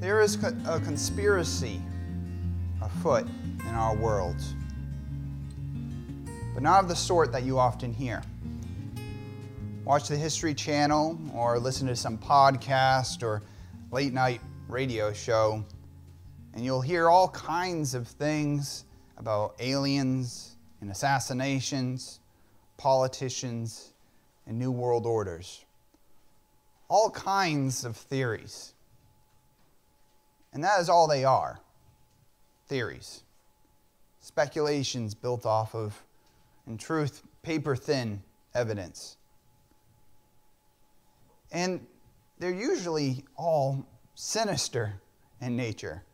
There is a conspiracy afoot in our world, but not of the sort that you often hear. Watch the History Channel or listen to some podcast or late night radio show, and you'll hear all kinds of things about aliens and assassinations, politicians, and new world orders. All kinds of theories. And that is all they are theories, speculations built off of, in truth, paper thin evidence. And they're usually all sinister in nature.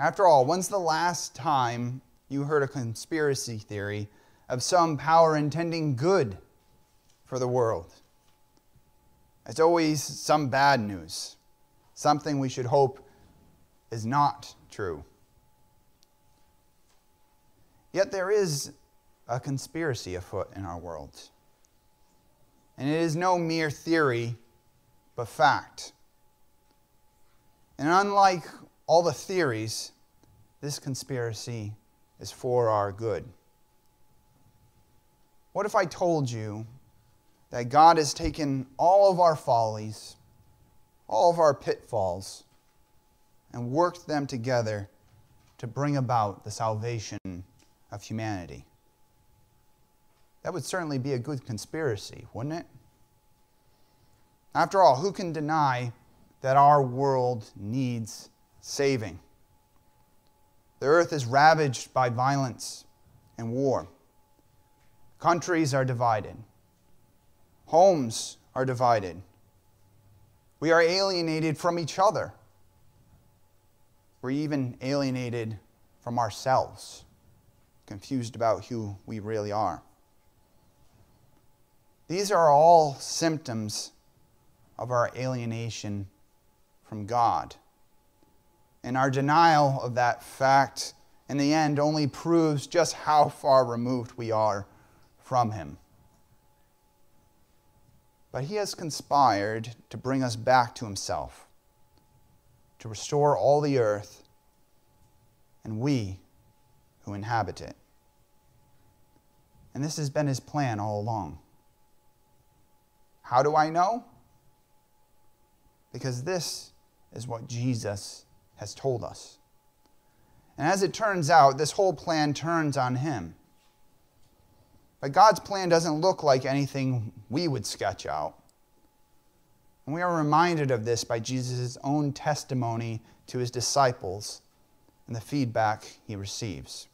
After all, when's the last time you heard a conspiracy theory of some power intending good for the world? It's always some bad news, something we should hope is not true. Yet there is a conspiracy afoot in our world. And it is no mere theory, but fact. And unlike all the theories, this conspiracy is for our good. What if I told you that God has taken all of our follies, all of our pitfalls, and worked them together to bring about the salvation of humanity. That would certainly be a good conspiracy, wouldn't it? After all, who can deny that our world needs saving? The earth is ravaged by violence and war. Countries are divided. Homes are divided. We are alienated from each other. We're even alienated from ourselves, confused about who we really are. These are all symptoms of our alienation from God. And our denial of that fact, in the end, only proves just how far removed we are from Him. But He has conspired to bring us back to Himself to restore all the earth and we who inhabit it. And this has been his plan all along. How do I know? Because this is what Jesus has told us. And as it turns out, this whole plan turns on him. But God's plan doesn't look like anything we would sketch out. And we are reminded of this by Jesus' own testimony to his disciples and the feedback he receives.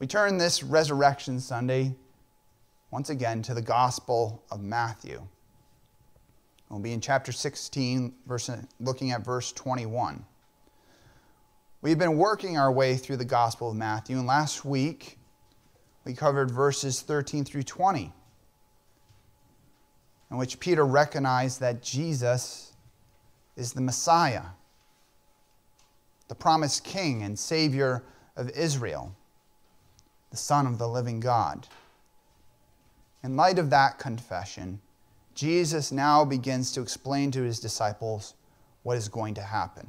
We turn this Resurrection Sunday once again to the Gospel of Matthew. We'll be in chapter 16, verse, looking at verse 21. We've been working our way through the Gospel of Matthew, and last week we covered verses 13 through 20 in which Peter recognized that Jesus is the Messiah, the promised King and Savior of Israel, the Son of the living God. In light of that confession, Jesus now begins to explain to his disciples what is going to happen.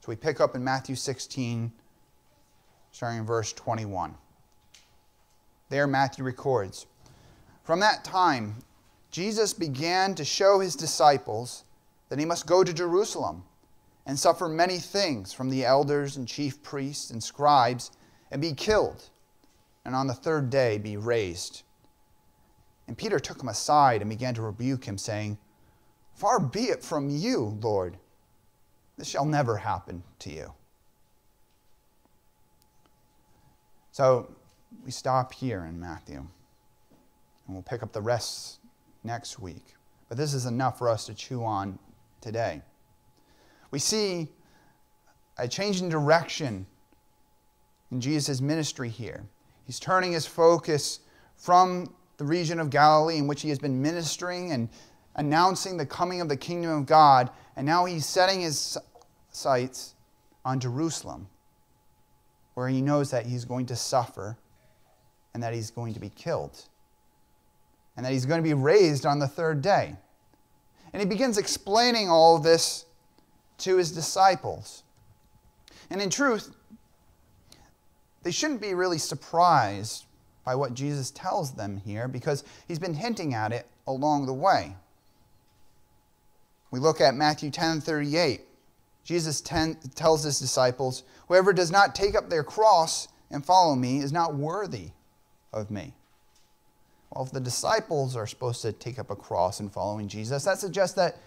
So we pick up in Matthew 16, starting in verse 21. There, Matthew records From that time, Jesus began to show his disciples that he must go to Jerusalem and suffer many things from the elders and chief priests and scribes and be killed, and on the third day be raised. And Peter took him aside and began to rebuke him, saying, Far be it from you, Lord. This shall never happen to you. So we stop here in Matthew, and we'll pick up the rest next week. But this is enough for us to chew on today. We see a change in direction in Jesus' ministry here. He's turning his focus from the region of Galilee in which he has been ministering and announcing the coming of the kingdom of God, and now he's setting his sights on Jerusalem, where he knows that he's going to suffer and that he's going to be killed and that he's going to be raised on the third day. And he begins explaining all of this to his disciples. And in truth, they shouldn't be really surprised by what Jesus tells them here because he's been hinting at it along the way. We look at Matthew 10 38. Jesus 10, tells his disciples, Whoever does not take up their cross and follow me is not worthy of me. Well, if the disciples are supposed to take up a cross in following Jesus, that suggests that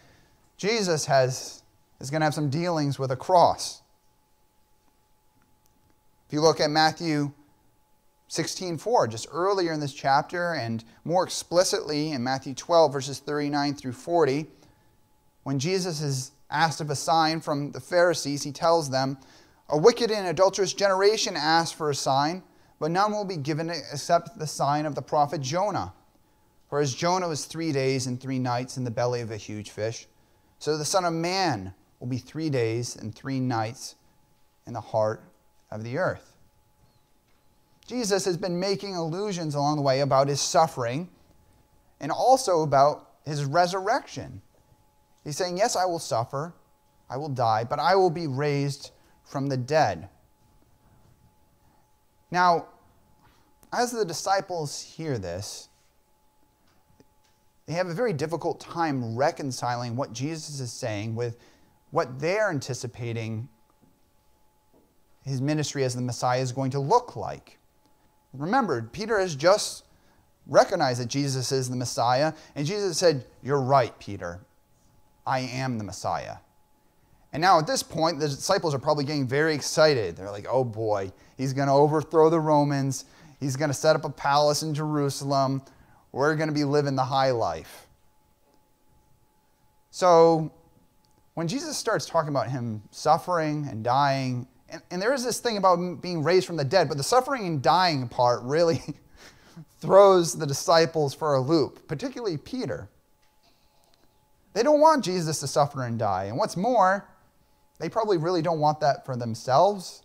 Jesus has, is going to have some dealings with a cross. If you look at Matthew 16:4, just earlier in this chapter, and more explicitly in Matthew 12, verses 39 through 40, when Jesus is asked of a sign from the Pharisees, he tells them, A wicked and adulterous generation asks for a sign, but none will be given except the sign of the prophet Jonah. For as Jonah was three days and three nights in the belly of a huge fish, so the Son of Man will be three days and three nights in the heart of the earth. Jesus has been making allusions along the way about his suffering and also about his resurrection. He's saying, Yes, I will suffer, I will die, but I will be raised from the dead. Now, as the disciples hear this, they have a very difficult time reconciling what Jesus is saying with what they're anticipating his ministry as the Messiah is going to look like. Remember, Peter has just recognized that Jesus is the Messiah, and Jesus said, You're right, Peter. I am the Messiah. And now at this point, the disciples are probably getting very excited. They're like, oh boy, he's going to overthrow the Romans. He's going to set up a palace in Jerusalem. We're going to be living the high life. So when Jesus starts talking about him suffering and dying, and, and there is this thing about being raised from the dead, but the suffering and dying part really throws the disciples for a loop, particularly Peter. They don't want Jesus to suffer and die. And what's more, they probably really don't want that for themselves.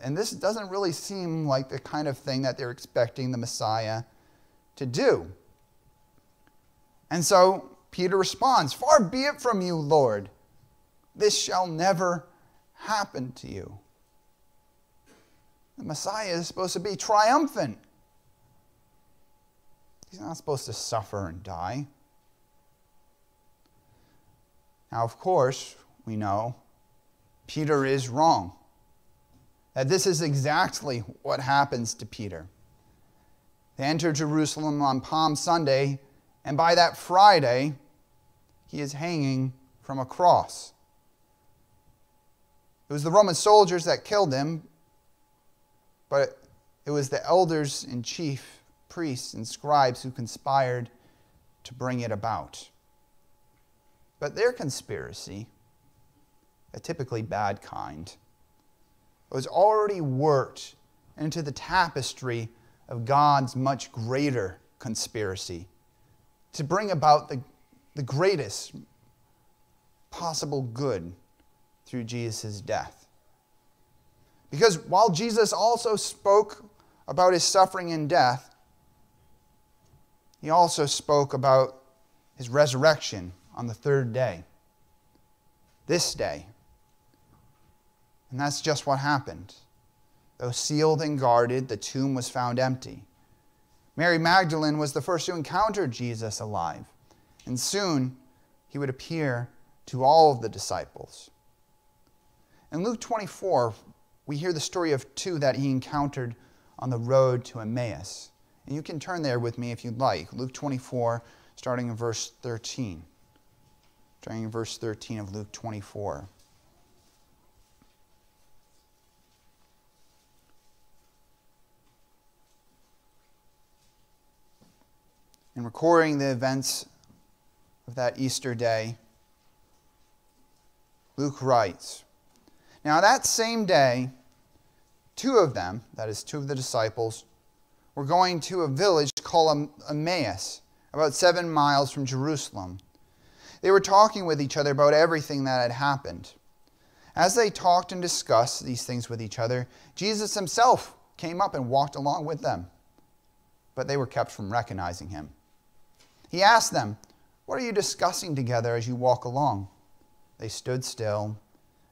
And this doesn't really seem like the kind of thing that they're expecting the Messiah to do. And so Peter responds Far be it from you, Lord. This shall never happen to you. The Messiah is supposed to be triumphant. He's not supposed to suffer and die. Now, of course, we know Peter is wrong. That this is exactly what happens to Peter. They enter Jerusalem on Palm Sunday, and by that Friday, he is hanging from a cross. It was the Roman soldiers that killed him, but it was the elders and chief priests and scribes who conspired to bring it about. But their conspiracy, a typically bad kind, was already worked into the tapestry of God's much greater conspiracy to bring about the, the greatest possible good through Jesus' death. Because while Jesus also spoke about his suffering and death, he also spoke about his resurrection on the third day. This day. And that's just what happened. Though sealed and guarded, the tomb was found empty. Mary Magdalene was the first to encounter Jesus alive, and soon he would appear to all of the disciples. In Luke 24, we hear the story of two that he encountered on the road to Emmaus. And you can turn there with me if you'd like. Luke 24, starting in verse 13 starting in verse 13 of Luke 24. In recording the events of that Easter day, Luke writes Now, that same day, two of them, that is, two of the disciples, were going to a village called Emmaus, about seven miles from Jerusalem. They were talking with each other about everything that had happened. As they talked and discussed these things with each other, Jesus himself came up and walked along with them. But they were kept from recognizing him. He asked them, What are you discussing together as you walk along? They stood still,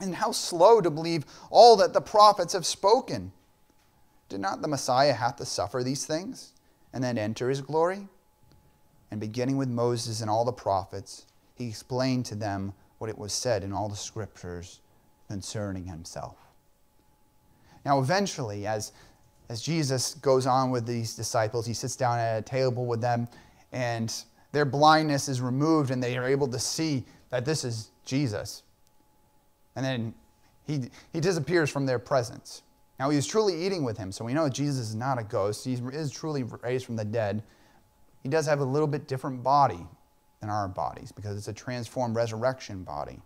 and how slow to believe all that the prophets have spoken. Did not the Messiah have to suffer these things and then enter his glory? And beginning with Moses and all the prophets, he explained to them what it was said in all the scriptures concerning himself. Now, eventually, as, as Jesus goes on with these disciples, he sits down at a table with them, and their blindness is removed, and they are able to see that this is Jesus. And then he, he disappears from their presence. Now, he was truly eating with him, so we know Jesus is not a ghost. He is truly raised from the dead. He does have a little bit different body than our bodies because it's a transformed resurrection body.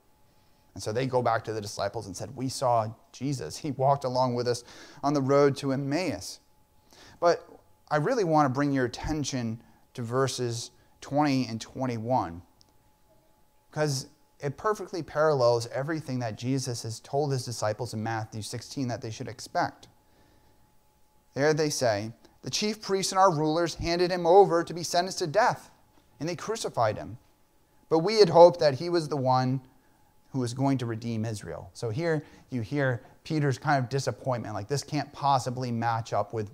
And so they go back to the disciples and said, We saw Jesus. He walked along with us on the road to Emmaus. But I really want to bring your attention to verses 20 and 21 because it perfectly parallels everything that Jesus has told his disciples in Matthew 16 that they should expect. There they say, The chief priests and our rulers handed him over to be sentenced to death and they crucified him. But we had hoped that he was the one who was going to redeem Israel. So here you hear Peter's kind of disappointment like, this can't possibly match up with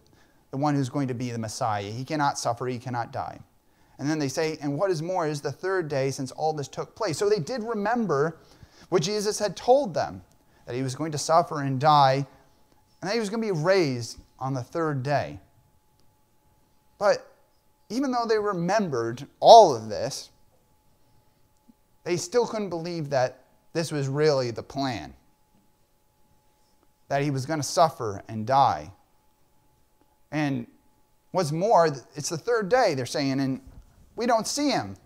the one who's going to be the Messiah. He cannot suffer, he cannot die. And then they say, and what is more is the third day since all this took place. So they did remember what Jesus had told them that he was going to suffer and die, and that he was going to be raised on the third day. But even though they remembered all of this, they still couldn't believe that this was really the plan. That he was going to suffer and die. And what's more, it's the third day, they're saying, and we don't see him.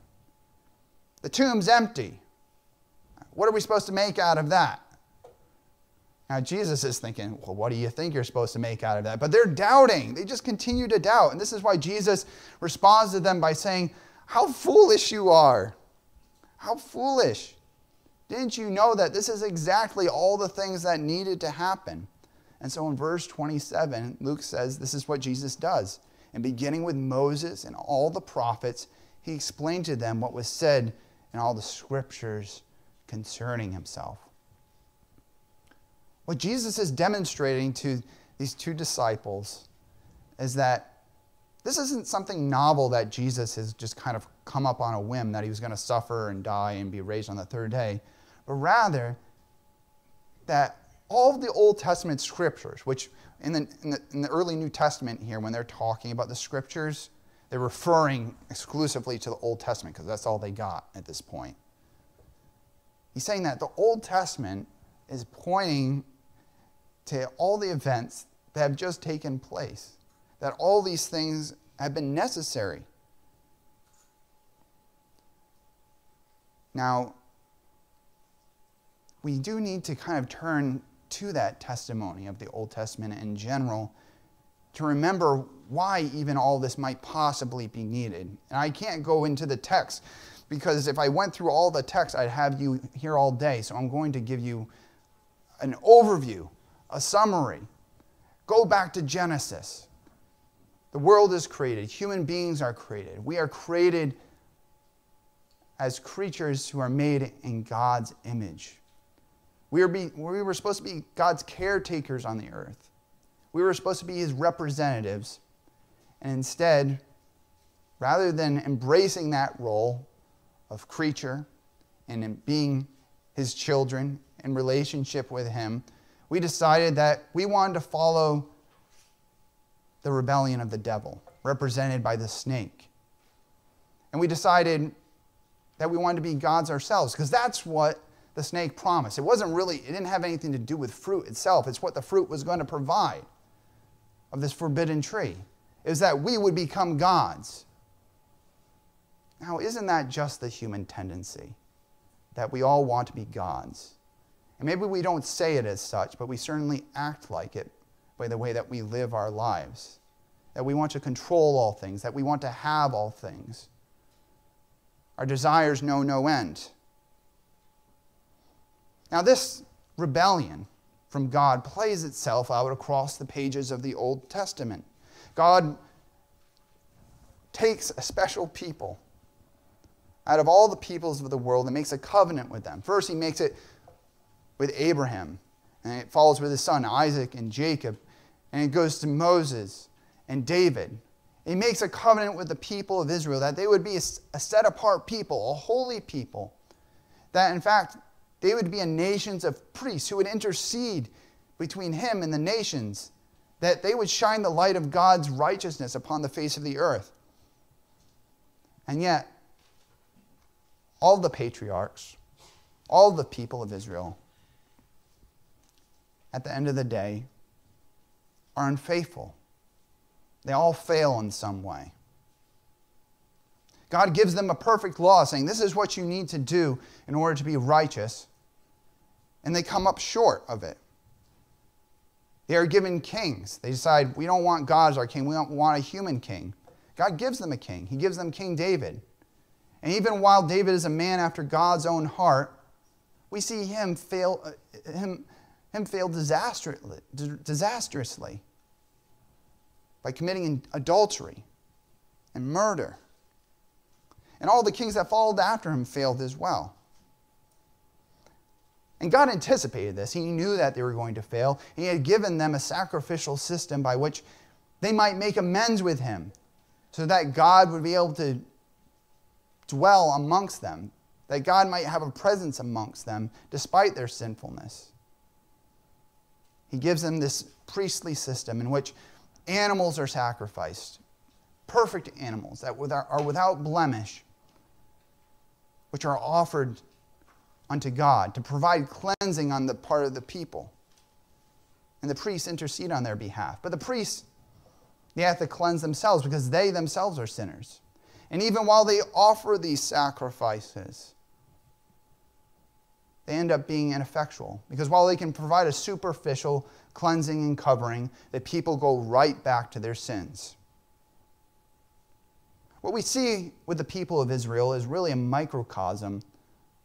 The tomb's empty. What are we supposed to make out of that? Now, Jesus is thinking, well, what do you think you're supposed to make out of that? But they're doubting. They just continue to doubt. And this is why Jesus responds to them by saying, How foolish you are! How foolish! Didn't you know that this is exactly all the things that needed to happen? And so in verse 27, Luke says this is what Jesus does. And beginning with Moses and all the prophets, he explained to them what was said in all the scriptures concerning himself. What Jesus is demonstrating to these two disciples is that this isn't something novel that Jesus has just kind of come up on a whim that he was going to suffer and die and be raised on the third day, but rather that all of the Old Testament scriptures, which in the, in the, in the early New Testament here, when they're talking about the scriptures, they're referring exclusively to the Old Testament because that's all they got at this point. He's saying that the Old Testament is pointing to all the events that have just taken place, that all these things have been necessary. Now, we do need to kind of turn to that testimony of the Old Testament in general to remember why even all this might possibly be needed. And I can't go into the text because if I went through all the text, I'd have you here all day. So I'm going to give you an overview a summary. Go back to Genesis. The world is created, human beings are created. We are created as creatures who are made in God's image. We were, be, we were supposed to be God's caretakers on the earth. We were supposed to be his representatives. And instead, rather than embracing that role of creature and being his children in relationship with him, we decided that we wanted to follow the rebellion of the devil, represented by the snake. And we decided that we wanted to be gods ourselves, because that's what the snake promised. It wasn't really, it didn't have anything to do with fruit itself, it's what the fruit was going to provide of this forbidden tree, is that we would become gods. Now, isn't that just the human tendency? That we all want to be gods. And maybe we don't say it as such, but we certainly act like it by the way that we live our lives. That we want to control all things, that we want to have all things. Our desires know no end. Now, this rebellion from God plays itself out across the pages of the Old Testament. God takes a special people out of all the peoples of the world and makes a covenant with them. First, he makes it with Abraham, and it follows with his son Isaac and Jacob, and it goes to Moses and David. He makes a covenant with the people of Israel that they would be a set apart people, a holy people. That in fact, they would be a nations of priests who would intercede between him and the nations, that they would shine the light of God's righteousness upon the face of the earth. And yet, all the patriarchs, all the people of Israel, at the end of the day, are unfaithful. They all fail in some way. God gives them a perfect law saying, This is what you need to do in order to be righteous. And they come up short of it. They are given kings. They decide, We don't want God as our king, we don't want a human king. God gives them a king. He gives them King David. And even while David is a man after God's own heart, we see him fail, uh, him, him fail disastrously, disastrously by committing adultery and murder. And all the kings that followed after him failed as well. And God anticipated this. He knew that they were going to fail. He had given them a sacrificial system by which they might make amends with him so that God would be able to dwell amongst them, that God might have a presence amongst them despite their sinfulness. He gives them this priestly system in which animals are sacrificed, perfect animals that are without blemish, which are offered unto God to provide cleansing on the part of the people. And the priests intercede on their behalf. But the priests, they have to cleanse themselves because they themselves are sinners. And even while they offer these sacrifices, they end up being ineffectual. Because while they can provide a superficial cleansing and covering, the people go right back to their sins. What we see with the people of Israel is really a microcosm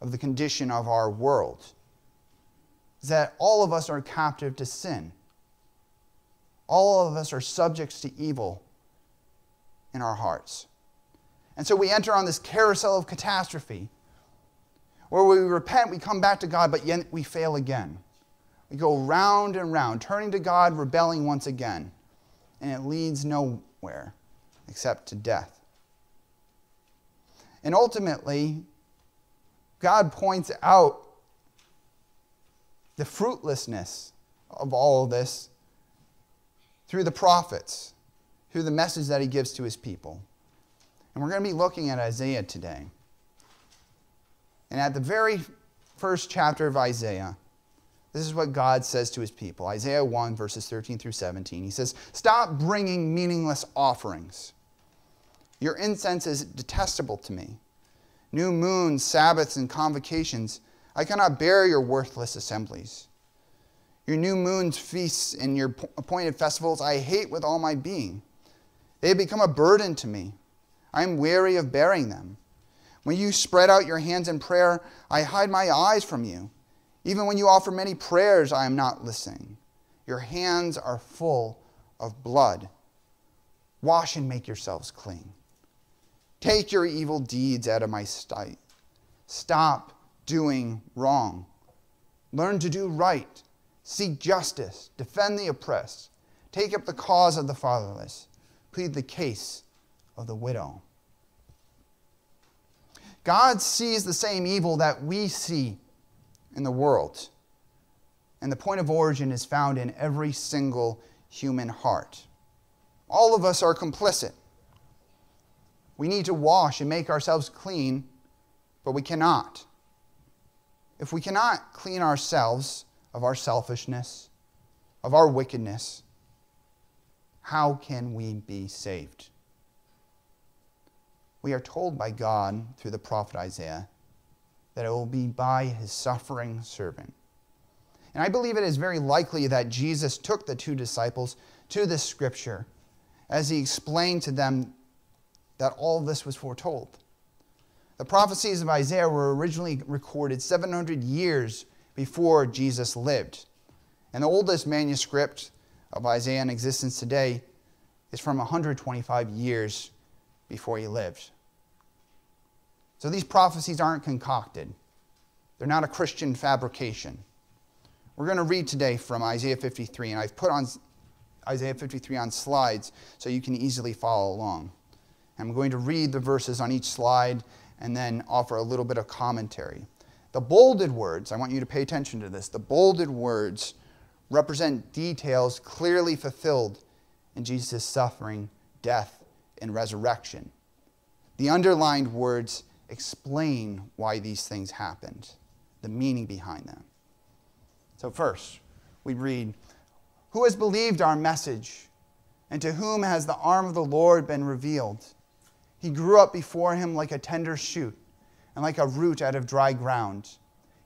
of the condition of our world. Is that all of us are captive to sin. All of us are subjects to evil in our hearts. And so we enter on this carousel of catastrophe where we repent, we come back to God, but yet we fail again. We go round and round, turning to God, rebelling once again. And it leads nowhere except to death. And ultimately, God points out the fruitlessness of all of this through the prophets, through the message that he gives to his people. And we're going to be looking at Isaiah today. And at the very first chapter of Isaiah, this is what God says to his people Isaiah 1, verses 13 through 17. He says, Stop bringing meaningless offerings. Your incense is detestable to me. New moons, Sabbaths, and convocations, I cannot bear your worthless assemblies. Your new moons, feasts, and your appointed festivals, I hate with all my being. They have become a burden to me. I am weary of bearing them. When you spread out your hands in prayer, I hide my eyes from you. Even when you offer many prayers, I am not listening. Your hands are full of blood. Wash and make yourselves clean. Take your evil deeds out of my sight. Stop doing wrong. Learn to do right, seek justice, defend the oppressed, take up the cause of the fatherless, plead the case of the widow. God sees the same evil that we see in the world. And the point of origin is found in every single human heart. All of us are complicit. We need to wash and make ourselves clean, but we cannot. If we cannot clean ourselves of our selfishness, of our wickedness, how can we be saved? We are told by God through the prophet Isaiah that it will be by his suffering servant. And I believe it is very likely that Jesus took the two disciples to this scripture as he explained to them that all this was foretold. The prophecies of Isaiah were originally recorded 700 years before Jesus lived. And the oldest manuscript of Isaiah in existence today is from 125 years before he lived. So these prophecies aren't concocted, they're not a Christian fabrication. We're going to read today from Isaiah 53, and I've put on Isaiah 53 on slides so you can easily follow along. I'm going to read the verses on each slide and then offer a little bit of commentary. The bolded words, I want you to pay attention to this. The bolded words represent details clearly fulfilled in Jesus' suffering, death, and resurrection. The underlined words explain why these things happened, the meaning behind them. So, first, we read, Who has believed our message, and to whom has the arm of the Lord been revealed? He grew up before him like a tender shoot and like a root out of dry ground.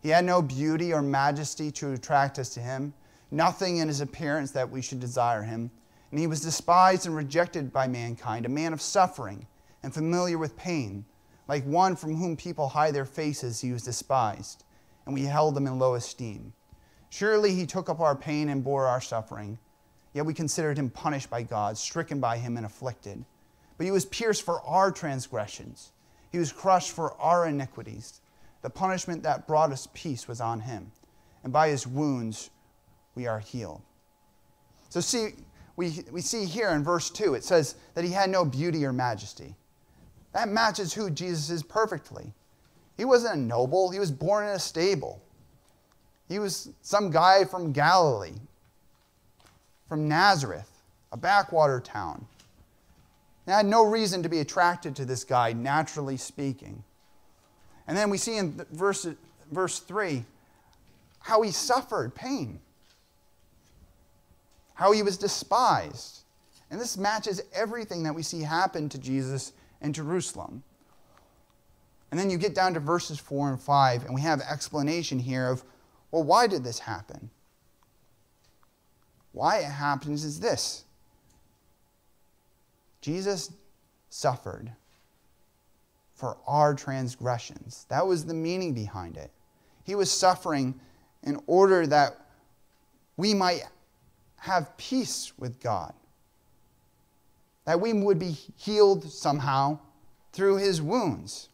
He had no beauty or majesty to attract us to him, nothing in his appearance that we should desire him. And he was despised and rejected by mankind, a man of suffering and familiar with pain. Like one from whom people hide their faces, he was despised, and we held him in low esteem. Surely he took up our pain and bore our suffering, yet we considered him punished by God, stricken by him, and afflicted. But he was pierced for our transgressions, he was crushed for our iniquities. The punishment that brought us peace was on him, and by his wounds we are healed. So, see, we, we see here in verse 2, it says that he had no beauty or majesty. That matches who Jesus is perfectly. He wasn't a noble, he was born in a stable. He was some guy from Galilee, from Nazareth, a backwater town. They had no reason to be attracted to this guy, naturally speaking. And then we see in verse, verse 3 how he suffered pain, how he was despised. And this matches everything that we see happen to Jesus in Jerusalem. And then you get down to verses 4 and 5, and we have explanation here of, well, why did this happen? Why it happens is this Jesus suffered for our transgressions. That was the meaning behind it. He was suffering in order that we might have peace with God, that we would be healed somehow through his wounds.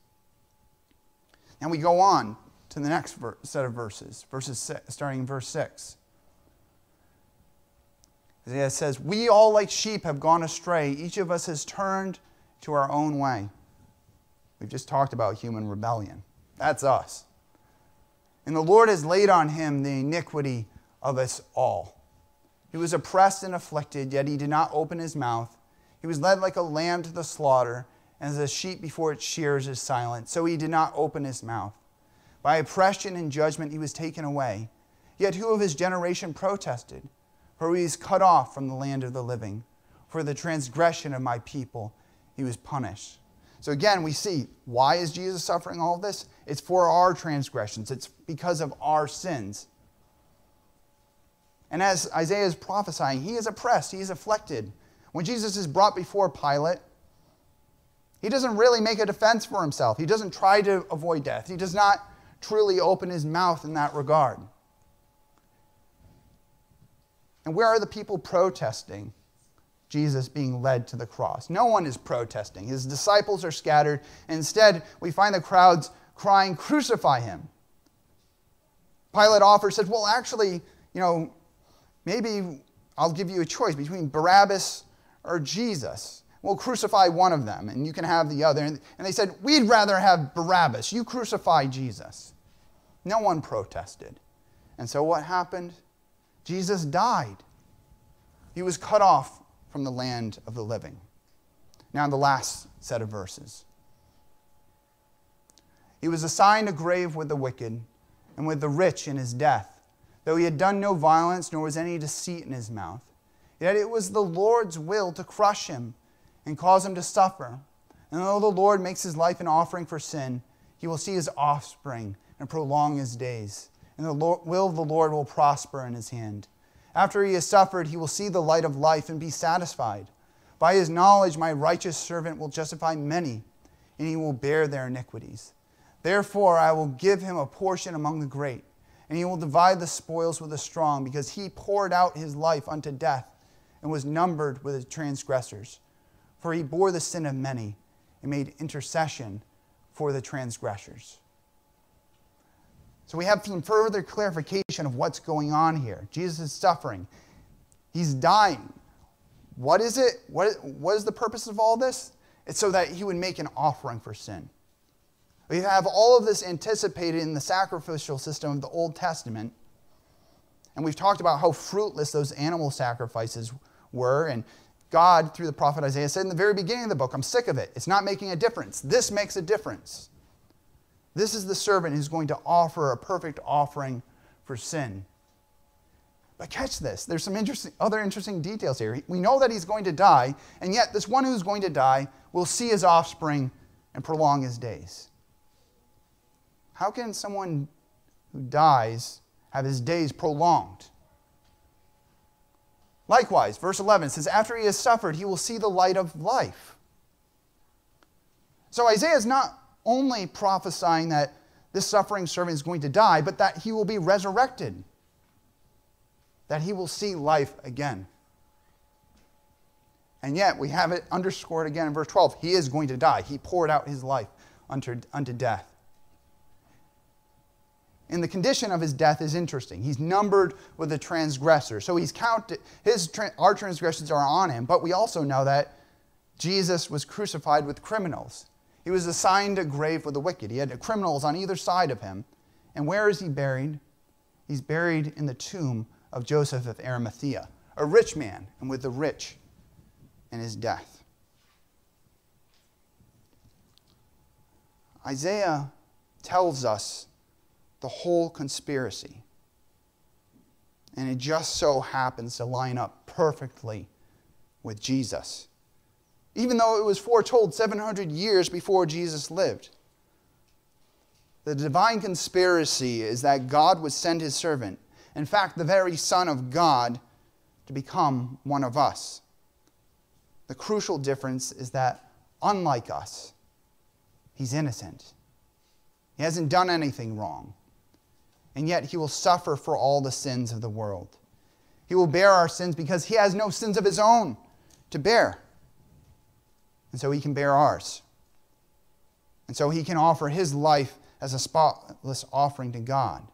And we go on to the next set of verses, verses six, starting in verse 6. It says, We all like sheep have gone astray. Each of us has turned to our own way. We've just talked about human rebellion. That's us. And the Lord has laid on him the iniquity of us all. He was oppressed and afflicted, yet he did not open his mouth. He was led like a lamb to the slaughter, and as a sheep before its shears is silent, so he did not open his mouth. By oppression and judgment he was taken away. Yet who of his generation protested? For he is cut off from the land of the living. For the transgression of my people he was punished. So again, we see why is Jesus suffering all this? It's for our transgressions, it's because of our sins. And as Isaiah is prophesying, he is oppressed, he is afflicted. When Jesus is brought before Pilate, he doesn't really make a defense for himself. He doesn't try to avoid death. He does not truly open his mouth in that regard. And where are the people protesting Jesus being led to the cross? No one is protesting. His disciples are scattered. Instead, we find the crowds crying, Crucify him! Pilate offers, says, Well, actually, you know, maybe I'll give you a choice between Barabbas or Jesus. We'll crucify one of them and you can have the other. And they said, We'd rather have Barabbas. You crucify Jesus. No one protested. And so what happened? Jesus died. He was cut off from the land of the living. Now, in the last set of verses. He was assigned a grave with the wicked and with the rich in his death, though he had done no violence, nor was any deceit in his mouth. Yet it was the Lord's will to crush him and cause him to suffer. And though the Lord makes his life an offering for sin, he will see his offspring and prolong his days. And the Lord, will of the Lord will prosper in his hand. After he has suffered, he will see the light of life and be satisfied. By his knowledge, my righteous servant will justify many, and he will bear their iniquities. Therefore, I will give him a portion among the great, and he will divide the spoils with the strong, because he poured out his life unto death and was numbered with the transgressors. For he bore the sin of many and made intercession for the transgressors. So we have some further clarification of what's going on here. Jesus is suffering, he's dying. What is it? What, what is the purpose of all this? It's so that he would make an offering for sin. We have all of this anticipated in the sacrificial system of the Old Testament. And we've talked about how fruitless those animal sacrifices were. And God, through the prophet Isaiah, said in the very beginning of the book, I'm sick of it. It's not making a difference. This makes a difference. This is the servant who's going to offer a perfect offering for sin. But catch this. There's some interesting, other interesting details here. We know that he's going to die, and yet this one who's going to die will see his offspring and prolong his days. How can someone who dies have his days prolonged? Likewise, verse 11 says, After he has suffered, he will see the light of life. So Isaiah is not only prophesying that this suffering servant is going to die, but that he will be resurrected, that he will see life again. And yet, we have it underscored again in verse 12. He is going to die. He poured out his life unto, unto death. And the condition of his death is interesting. He's numbered with the transgressor. So he's counted, his, our transgressions are on him, but we also know that Jesus was crucified with criminals. He was assigned a grave with the wicked. He had criminals on either side of him. And where is he buried? He's buried in the tomb of Joseph of Arimathea, a rich man, and with the rich in his death. Isaiah tells us the whole conspiracy. And it just so happens to line up perfectly with Jesus, even though it was foretold 700 years before Jesus lived. The divine conspiracy is that God would send his servant, in fact, the very Son of God, to become one of us. The crucial difference is that, unlike us, he's innocent. He hasn't done anything wrong and yet he will suffer for all the sins of the world. He will bear our sins because he has no sins of his own to bear. And so he can bear ours. And so he can offer his life as a spotless offering to God.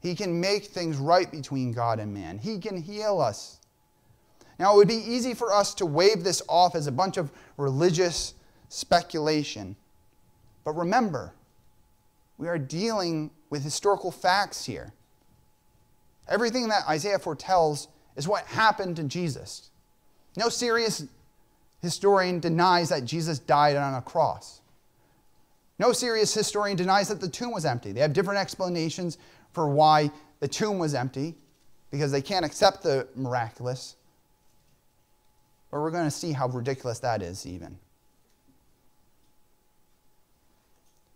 He can make things right between God and man. He can heal us. Now, it would be easy for us to wave this off as a bunch of religious speculation. But remember, we are dealing with historical facts here. Everything that Isaiah foretells is what happened to Jesus. No serious historian denies that Jesus died on a cross. No serious historian denies that the tomb was empty. They have different explanations for why the tomb was empty because they can't accept the miraculous. But we're going to see how ridiculous that is, even.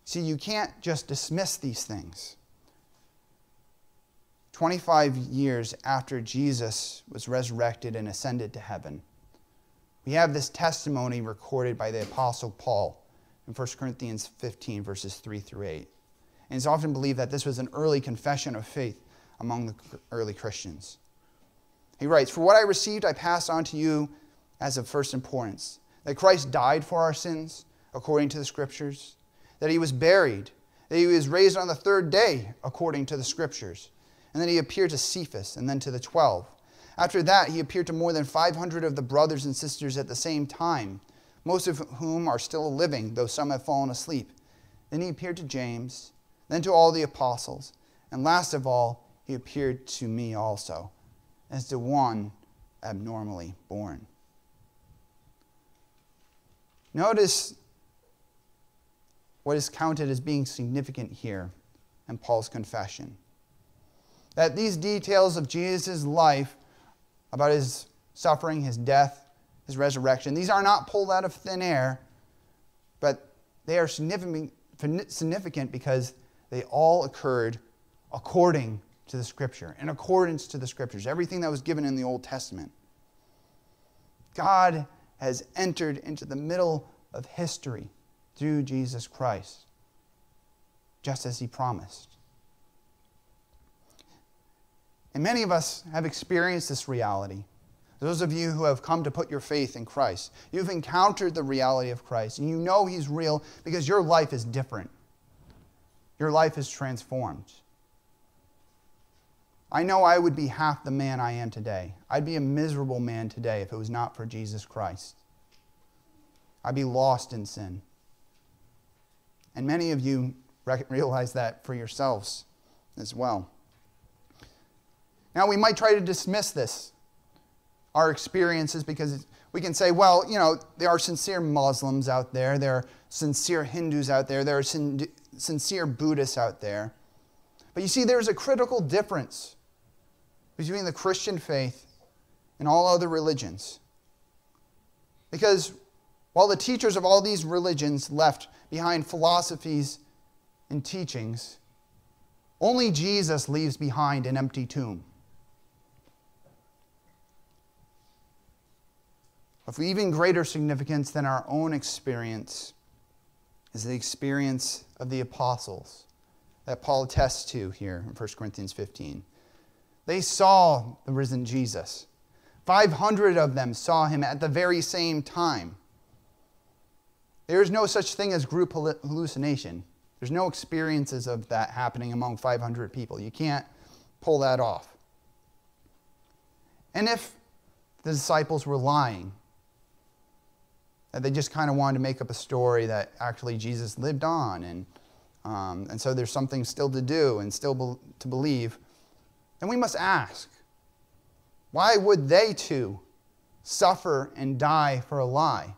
See, you can't just dismiss these things. 25 years after Jesus was resurrected and ascended to heaven, we have this testimony recorded by the Apostle Paul in 1 Corinthians 15, verses 3 through 8. And it's often believed that this was an early confession of faith among the early Christians. He writes, For what I received, I pass on to you as of first importance that Christ died for our sins, according to the Scriptures that he was buried, that he was raised on the third day according to the scriptures. And then he appeared to Cephas and then to the twelve. After that, he appeared to more than 500 of the brothers and sisters at the same time, most of whom are still living, though some have fallen asleep. Then he appeared to James, then to all the apostles, and last of all, he appeared to me also, as to one abnormally born. Notice what is counted as being significant here in Paul's confession. That these details of Jesus' life, about his suffering, his death, his resurrection, these are not pulled out of thin air, but they are significant, because they all occurred according to the Scripture, in accordance to the Scriptures, everything that was given in the Old Testament. God has entered into the middle of history through Jesus Christ, just as he promised. And many of us have experienced this reality. Those of you who have come to put your faith in Christ, you've encountered the reality of Christ, and you know He's real because your life is different. Your life is transformed. I know I would be half the man I am today. I'd be a miserable man today if it was not for Jesus Christ. I'd be lost in sin. And many of you realize that for yourselves as well. Now, we might try to dismiss this, our experiences, because we can say, well, you know, there are sincere Muslims out there, there are sincere Hindus out there, there are sin- sincere Buddhists out there. But you see, there's a critical difference between the Christian faith and all other religions. Because while the teachers of all these religions left behind philosophies and teachings, only Jesus leaves behind an empty tomb. Of even greater significance than our own experience is the experience of the apostles that Paul attests to here in 1 Corinthians 15. They saw the risen Jesus. 500 of them saw him at the very same time. There is no such thing as group hallucination. There's no experiences of that happening among 500 people. You can't pull that off. And if the disciples were lying, that they just kind of wanted to make up a story that actually Jesus lived on, and, um, and so there's something still to do and still be- to believe, then we must ask why would they too suffer and die for a lie?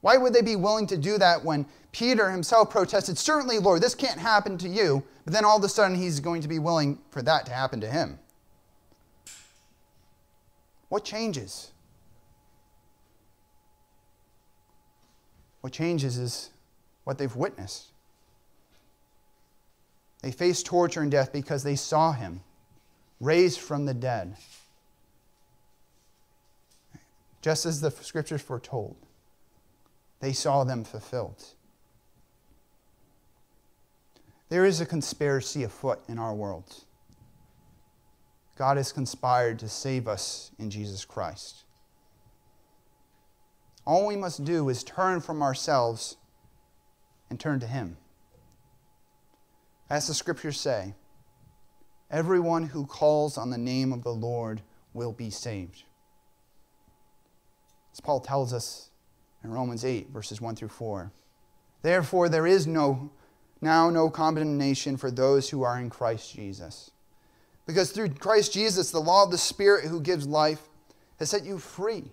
Why would they be willing to do that when Peter himself protested, Certainly, Lord, this can't happen to you, but then all of a sudden he's going to be willing for that to happen to him? What changes? What changes is what they've witnessed. They faced torture and death because they saw him raised from the dead, just as the scriptures foretold. They saw them fulfilled. There is a conspiracy afoot in our world. God has conspired to save us in Jesus Christ. All we must do is turn from ourselves and turn to Him. As the scriptures say, everyone who calls on the name of the Lord will be saved. As Paul tells us in Romans 8, verses 1 through 4. Therefore, there is no, now no condemnation for those who are in Christ Jesus. Because through Christ Jesus, the law of the Spirit who gives life has set you free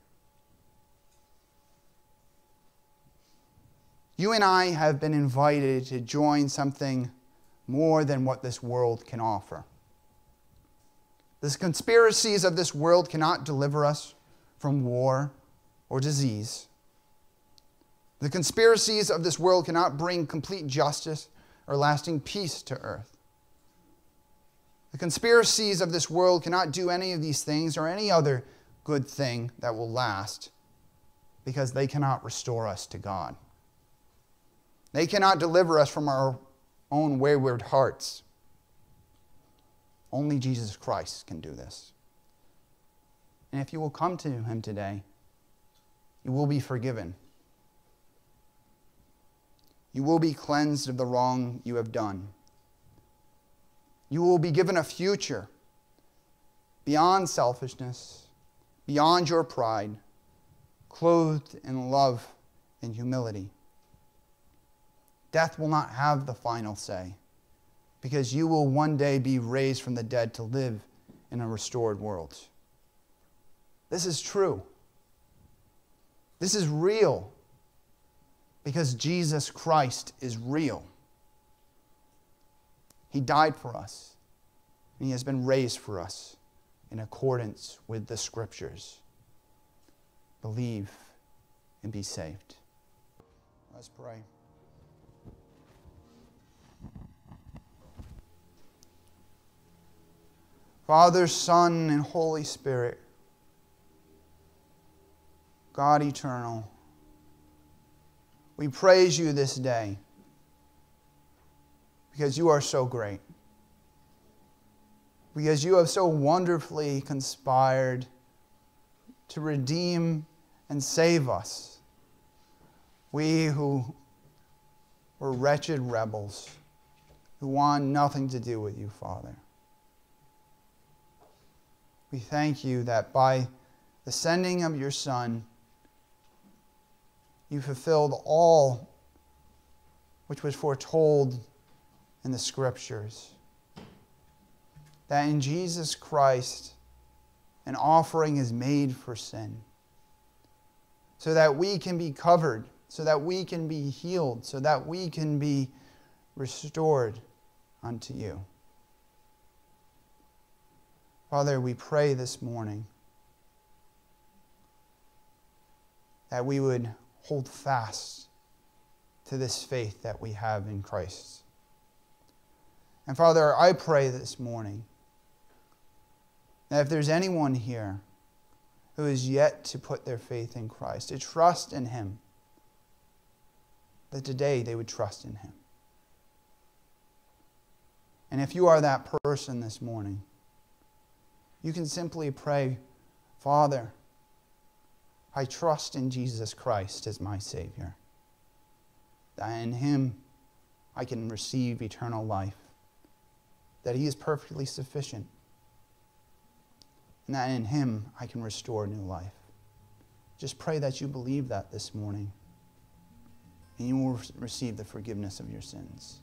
You and I have been invited to join something more than what this world can offer. The conspiracies of this world cannot deliver us from war or disease. The conspiracies of this world cannot bring complete justice or lasting peace to earth. The conspiracies of this world cannot do any of these things or any other good thing that will last because they cannot restore us to God. They cannot deliver us from our own wayward hearts. Only Jesus Christ can do this. And if you will come to him today, you will be forgiven. You will be cleansed of the wrong you have done. You will be given a future beyond selfishness, beyond your pride, clothed in love and humility. Death will not have the final say because you will one day be raised from the dead to live in a restored world. This is true. This is real because Jesus Christ is real. He died for us, and He has been raised for us in accordance with the Scriptures. Believe and be saved. Let's pray. Father, Son, and Holy Spirit, God eternal, we praise you this day because you are so great. Because you have so wonderfully conspired to redeem and save us. We who were wretched rebels who want nothing to do with you, Father. We thank you that by the sending of your Son, you fulfilled all which was foretold in the scriptures. That in Jesus Christ, an offering is made for sin, so that we can be covered, so that we can be healed, so that we can be restored unto you. Father, we pray this morning that we would hold fast to this faith that we have in Christ. And Father, I pray this morning that if there's anyone here who is yet to put their faith in Christ, to trust in Him, that today they would trust in Him. And if you are that person this morning, you can simply pray, Father, I trust in Jesus Christ as my Savior. That in Him I can receive eternal life. That He is perfectly sufficient. And that in Him I can restore new life. Just pray that you believe that this morning. And you will receive the forgiveness of your sins.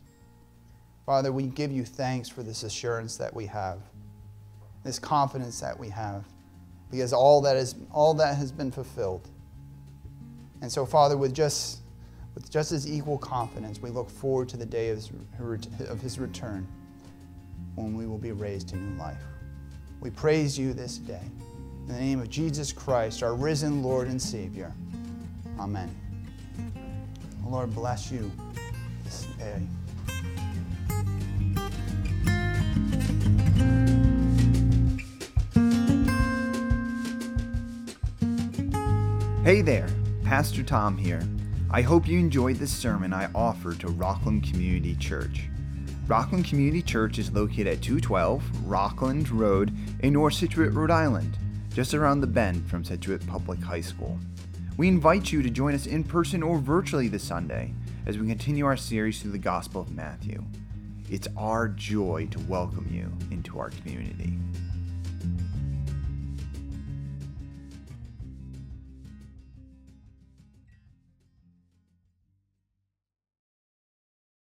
Father, we give you thanks for this assurance that we have, this confidence that we have because all that is all that has been fulfilled. And so, Father, with just with just as equal confidence, we look forward to the day of his, of his return when we will be raised to new life. We praise you this day. In the name of Jesus Christ, our risen Lord and Savior. Amen. The Lord bless you this day. Hey there, Pastor Tom here. I hope you enjoyed this sermon I offer to Rockland Community Church. Rockland Community Church is located at 212 Rockland Road in North Scituate, Rhode Island, just around the bend from Scituate Public High School. We invite you to join us in person or virtually this Sunday as we continue our series through the Gospel of Matthew. It's our joy to welcome you into our community.